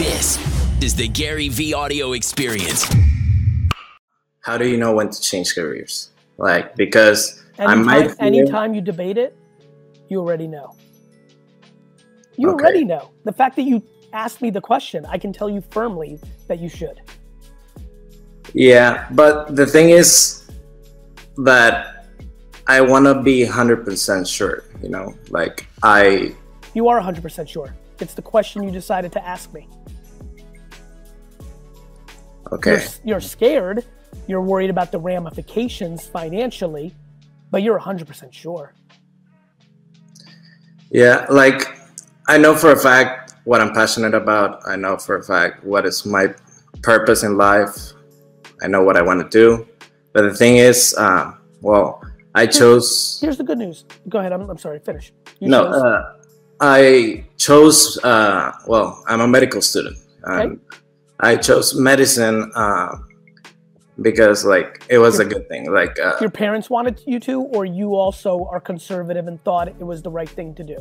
This is the GaryVee audio experience. How do you know when to change careers? Like because I Anytime, might feel- anytime you debate it, you already know. You Okay. already know. The fact that you asked me the question, I can tell you firmly that you should. Yeah, but the thing is that I want to be 100% sure, you know? Like I You are 100% sure. It's the question you decided to ask me. Okay. You're, you're scared. You're worried about the ramifications financially, but you're 100% sure. Yeah, like I know for a fact what I'm passionate about. I know for a fact what is my purpose in life. I know what I want to do. But the thing is, uh, well, I chose. Here's the good news. Go ahead. I'm, I'm sorry. Finish. You No, uh, I chose. Uh, well, I'm a medical student. Um, I chose medicine uh, because, like, it was a good thing. Like, uh, your parents wanted you to, or you also are conservative and thought it was the right thing to do?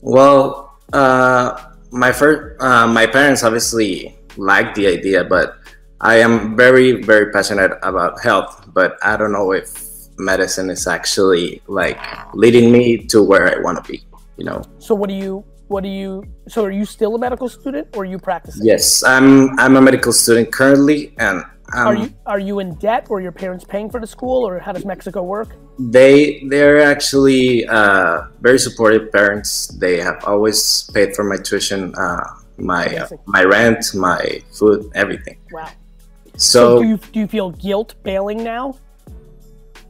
Well, uh, my first, uh, my parents obviously liked the idea, but I am very, very passionate about health. But I don't know if medicine is actually like leading me to where I want to be. You know? So what do you what do you so are you still a medical student or are you practicing? Yes, I'm. I'm a medical student currently, and um, Are you are you in debt or your parents paying for the school or how does Mexico work? they they're actually uh, very supportive parents. They have always paid for my tuition, uh, my uh, my rent, my food, everything. Wow. So do you do you feel guilt bailing now?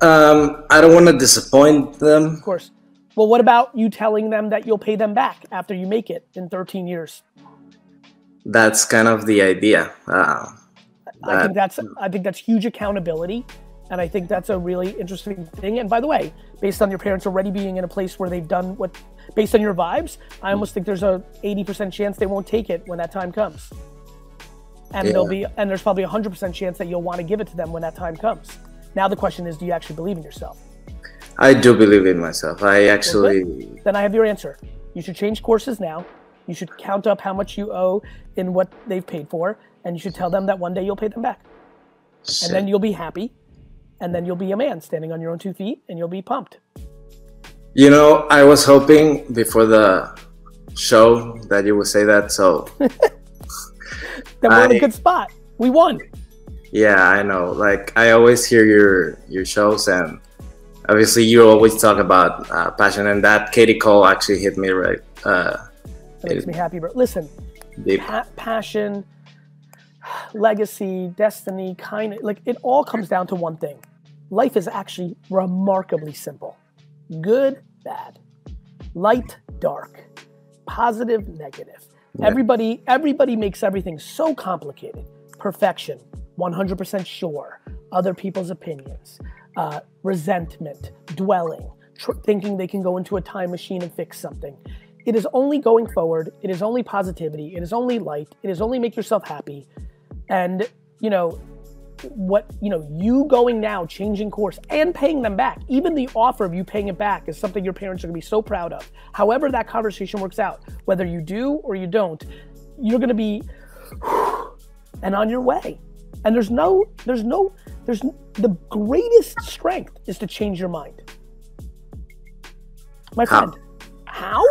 Um, I don't want to disappoint them. Of course. Well, what about you telling them that you'll pay them back after you make it in 13 years? That's kind of the idea. Uh, I think that's I think that's huge accountability, and I think that's a really interesting thing. And by the way, based on your parents already being in a place where they've done what, based on your vibes, I almost think there's a 80% chance they won't take it when that time comes. And there'll be and there's probably a 100% chance that you'll want to give it to them when that time comes. Now the question is, do you actually believe in yourself? I do believe in myself. I actually, Then I have your answer. You should change courses now. You should count up how much you owe in what they've paid for, and you should tell them that one day you'll pay them back. and then you'll be happy and then you'll be a man standing on your own two feet and you'll be pumped you know, I was hoping before the show that you would say that. So then we're in I- a good spot we won yeah, I know. Like I always hear your your shows, and obviously you always talk about uh, passion, and that Katie Cole actually hit me right. Uh, makes me happy bro. Listen pa- passion legacy destiny kind of like it all comes down to one thing. Life is actually remarkably simple. Good bad. Light dark. Positive negative. Everybody everybody makes everything so complicated. Perfection 100% sure. Other people's opinions uh, resentment dwelling tr- thinking they can go into a time machine and fix something. It is only going forward it is only positivity it is only light it is only make yourself happy. And you know what you know you going now changing course and paying them back even the offer of you paying it back is something your parents are to be so proud of. However that conversation works out whether you do or you don't you're to be and on your way. And there's no there's no there's the greatest strength is to change your mind my How? friend how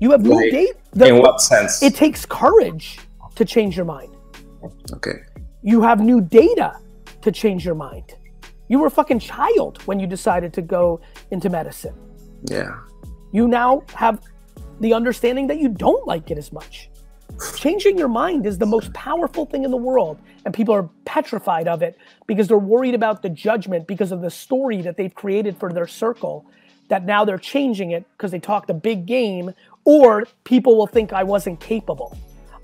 you have no Like, date the- In what sense? it takes courage to change your mind okay. you have new data to change your mind. You were a fucking child when you decided to go into medicine. Yeah. You now have the understanding that you don't like it as much. Changing your mind is the most powerful thing in the world, and people are petrified of it because they're worried about the judgment because of the story that they've created for their circle. That now they're changing it because they talked a big game, or people will think I wasn't capable.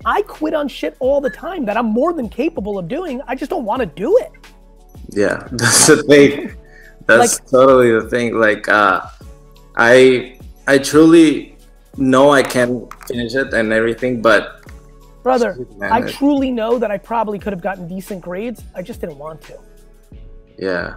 I quit on shit all the time that I'm more than capable of doing. I just don't want to do it. Yeah, that's the thing. That's Like- totally the thing. Like, uh, I I truly know I can finish it and everything, but Brother, I truly know that I probably could have gotten decent grades. I just didn't want to. yeah,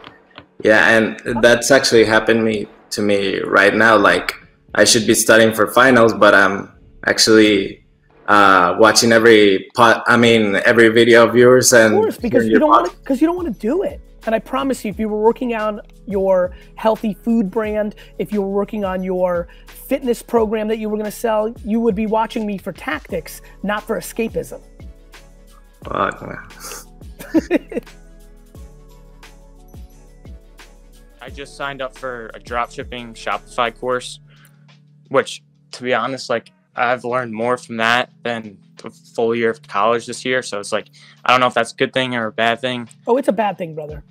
yeah, and that's actually happened me to me right now. Like, I should be studying for finals, but I'm actually uh, watching every pot. I mean, every video of yours and Of course, because you don't want to, because you don't want to do it. And I promise you, if you were working on your healthy food brand, if you were working on your fitness program that you were going to sell, you would be watching me for tactics, not for escapism. Fuck, man. I just signed up for a dropshipping Shopify course, which, to be honest, like I've learned more from that than a full year of college this year. So it's like I don't know if that's a good thing or a bad thing. Oh, it's a bad thing, brother.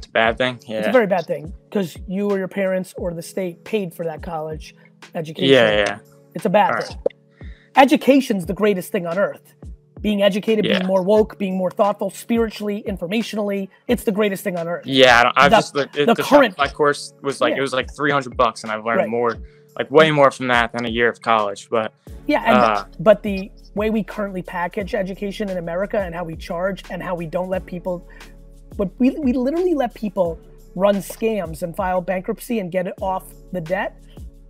It's a bad thing. Yeah. It's a very bad thing because you or your parents or the state paid for that college education. yeah, yeah. It's a bad All right. thing. Education's the greatest thing on earth. Being educated, Yeah. being more woke, being more thoughtful, spiritually, informationally, it's the greatest thing on earth. Yeah, I don't, I've The- just the, the the, current- Shopify course was like Yeah. it was like three hundred bucks, and I've learned Right. more, like way more from that than a year of college. But Yeah, and Uh, but the way we currently package education in America and how we charge and how we don't let people, but we we literally let people run scams and file bankruptcy and get it off the debt,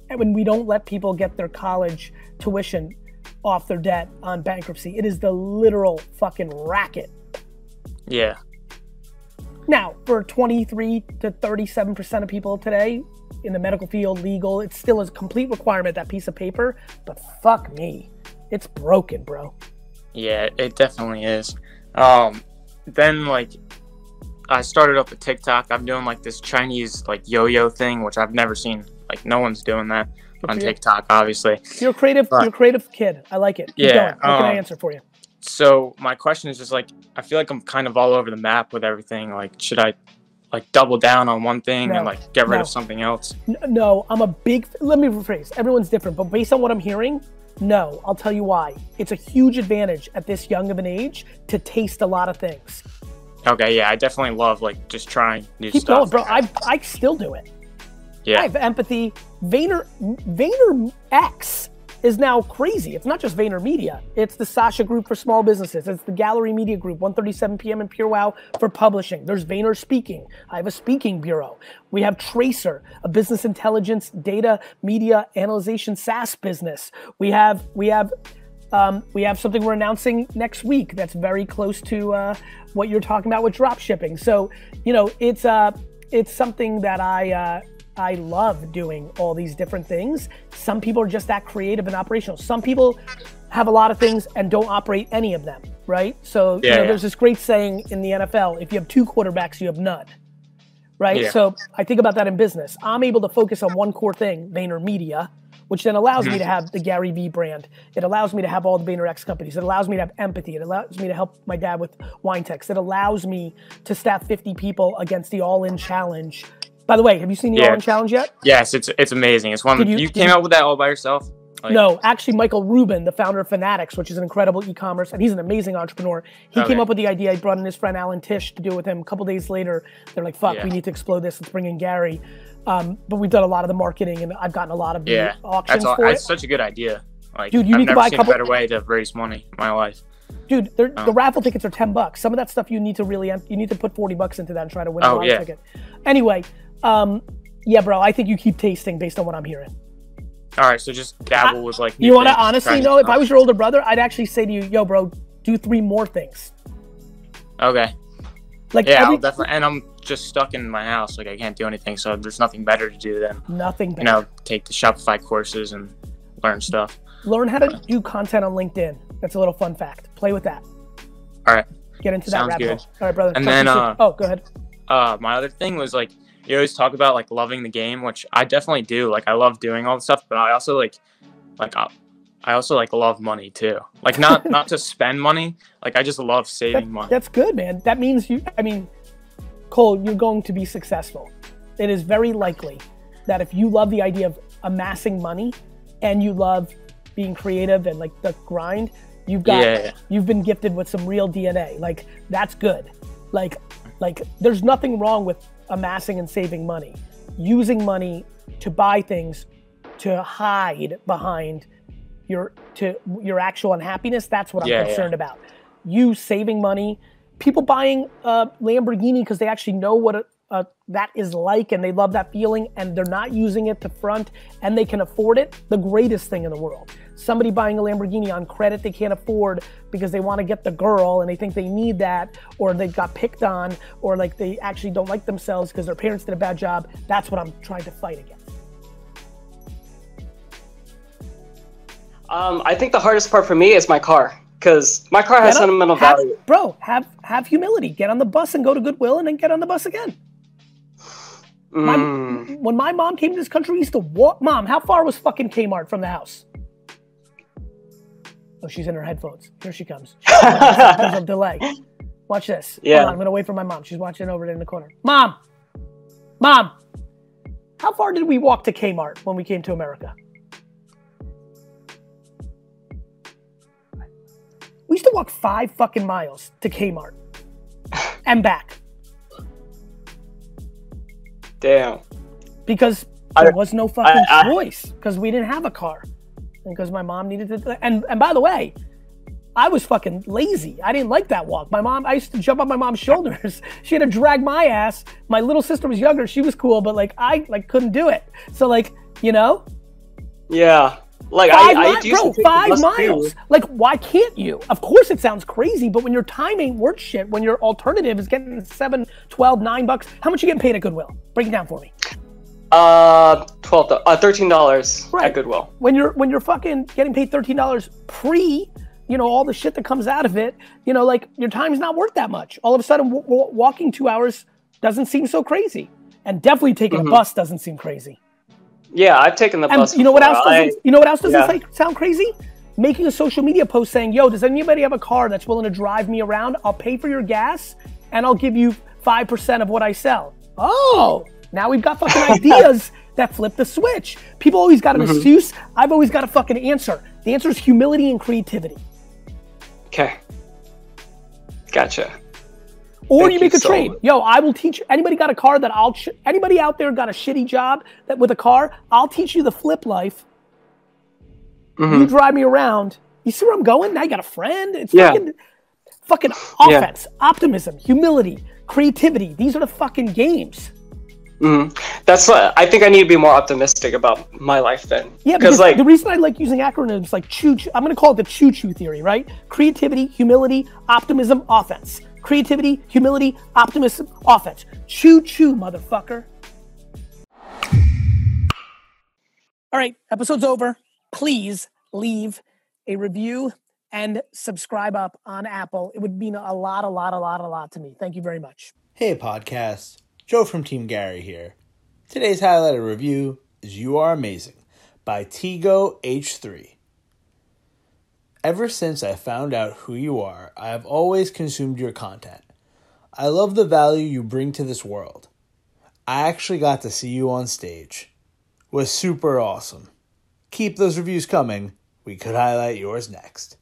and when we don't let people get their college tuition off their debt on bankruptcy, it is the literal fucking racket. yeah, Now, for 23 to 37 percent of people today in the medical field, legal, it's still a complete requirement that piece of paper. But fuck me, it's broken, bro. yeah, it definitely is. Um, then like I started up a TikTok. I'm doing like this Chinese like yo-yo thing, which I've never seen. Like no one's doing that on for. TikTok, obviously. You're a creative. Right. You're a creative kid. I like it. Keep Yeah, going. What can I um, answer for you? So my question is just like I feel like I'm kind of all over the map with everything. Like should I like double down on one thing No, and like get rid no. of something else? No, I'm a big. Let me rephrase. Everyone's different, but based on what I'm hearing, no. I'll tell you why. It's a huge advantage at this young of an age to taste a lot of things. Okay, yeah, I definitely love like just trying new Keep stuff. going, bro. I I still do it. yeah, I have empathy. Vayner Vayner X is now crazy. It's not just VaynerMedia. It's the Sasha Group for small businesses. It's the Gallery Media Group, ONE37pm in PureWow for publishing. There's Vayner Speaking. I have a speaking bureau. We have Tracer, a business intelligence, data, media analyzation SaaS business. We have we have um, we have something we're announcing next week that's very close to uh, what you're talking about with drop shipping. So, you know, it's uh, it's something that I uh, I love doing all these different things. Some people are just that creative and operational. Some people have a lot of things and don't operate any of them, right? So, you know, yeah. there's this great saying in the NFL: if you have two quarterbacks, you have none. Right. Yeah. So I think about that in business. I'm able to focus on one core thing, VaynerMedia, which then allows Mm-hmm. me to have the GaryVee brand. It allows me to have all the VaynerX companies. It allows me to have empathy. It allows me to help my dad with wine WineTex. It allows me to staff 50 people against the All In Challenge. By the way, have you seen the Yeah. All In Challenge yet? yes, it's it's amazing. It's one you, you- came you- up with that all by yourself. Like, no, actually, Michael Rubin, the founder of Fanatics, which is an incredible e-commerce, and he's an amazing entrepreneur. He Okay. came up with the idea. He brought in his friend Alan Tish to do it with him. A couple days later, they're like, "Fuck, Yeah. we need to explode this. Let's bring in Gary." Um, but we've done a lot of the marketing, and I've gotten a lot of the Yeah, auctions that's all, for it. such a good idea. Like, Dude, you I've need to buy a couple- a better way to raise money in my life. Dude, the raffle tickets are ten bucks. Some of that stuff you need to really you need to put forty bucks into that and try to win a Oh, lottery yeah. ticket. Anyway, um, yeah, bro, I think you keep tasting based on what I'm hearing. All right, so just dabble with like. You want to honestly know? If I was your older brother, I'd actually say to you, "Yo, bro, do three more things." Okay. Like Yeah, every, I'll definitely. And I'm just stuck in my house. Like I can't do anything. So there's nothing better to do than nothing. you Better. know take the Shopify courses and learn stuff. Learn how to do content on LinkedIn. That's a little fun fact. Play with that. All right. Get into that Sounds rabbit good. hole. All right, brother. And then, uh, oh, go ahead. Uh, my other thing was like you always talk about like loving the game, which I definitely do. Like I love doing all the stuff, but I also like like I, I also like love money too. Like not not to spend money. Like I just love saving That- money. That's good, man. That means you. I mean, Cole, you're going to be successful. It is very likely that if you love the idea of amassing money, and you love being creative and like the grind, you've got Yeah. you've been gifted with some real DNA. Like that's good. Like like there's nothing wrong with amassing and saving money. Using money to buy things to hide behind your to your actual unhappiness, that's what I'm Yeah, yeah. concerned about. You saving money, people buying a Lamborghini because they actually know what a, a, that is like and they love that feeling and they're not using it to front and they can afford it, the greatest thing in the world. somebody buying a Lamborghini on credit they can't afford because they want to get the girl and they think they need that, or they got picked on, or like they actually don't like themselves because their parents did a bad job. That's what I'm trying to fight against. Um, I think the hardest part for me is my car because my car has up- sentimental have- value. Bro, have have humility. Get on the bus and go to Goodwill and then get on the bus again. My, Mm, When my mom came to this country, we used to walk. Mom, how far was fucking Kmart from the house? Oh, she's in her headphones. Here she comes. There's a delay. Watch this. Yeah. Hold on, I'm gonna wait for my mom. She's watching over there in the corner. Mom, mom, how far did we walk to Kmart when we came to America? We used to walk five fucking miles to Kmart and back damn. because I- there was no fucking I- I- choice because we didn't have a car. And because my mom needed to and and by the way i was fucking lazy. I didn't like that walk. My mom i used to jump on my mom's shoulders. She had to drag my ass. My little sister was younger. She was cool but like i like couldn't do it. So like you know? Yeah. Like five, I, I used bro, five miles. too. Like, why can't you? Of course, it sounds crazy, but when your time ain't worth shit, when your alternative is getting seven, 12, nine bucks, how much you getting paid at Goodwill? Break it down for me. Uh, twelve, uh, thirteen dollars Right. at Goodwill. when you're when you're fucking getting paid thirteen dollars pre, you know all the shit that comes out of it. You know, like your time's not worth that much. All of a sudden, w- w- walking two hours doesn't seem so crazy, and definitely taking a bus doesn't seem crazy. Yeah, I've taken the And bus. you know what else I-? You know what else doesn't yeah. like, sound crazy? Making a social media post saying, "Yo, does anybody have a car that's willing to drive me around? I'll pay for your gas, and I'll give you five percent of what I sell." Oh, now we've got fucking ideas that flip the switch. People always got an Mm-hmm. excuse. I've always got a fucking answer. The answer is humility and creativity. Okay. Gotcha. Or Thank you you make a so trade. much. Yo, I will teach anybody got a car that I'll. Anybody out there got a shitty job that with a car, I'll teach you the flip life. Mm-hmm. You drive me around. You see where I'm going? Now you got a friend. It's Yeah. fucking, fucking Yeah. offense, optimism, humility, creativity. These are the fucking games. Hmm. That's what I think. I need to be more optimistic about my life then. Yeah, because like the reason I like using acronyms like choo choo, I'm going to call it the choo choo theory, right? Creativity, humility, optimism, offense. Creativity, humility, optimism, offense. Choo choo, motherfucker. All right, episode's over. Please leave a review and subscribe up on Apple. It would mean a lot, a lot, a lot, a lot to me. Thank you very much. Hey, podcast. Joe from Team Gary here. Today's highlighted review is You Are Amazing by Tigo H3. Ever since I found out who you are, I have always consumed your content. I love the value you bring to this world. I actually got to see you on stage. Was super awesome. Keep those reviews coming. We could highlight yours next.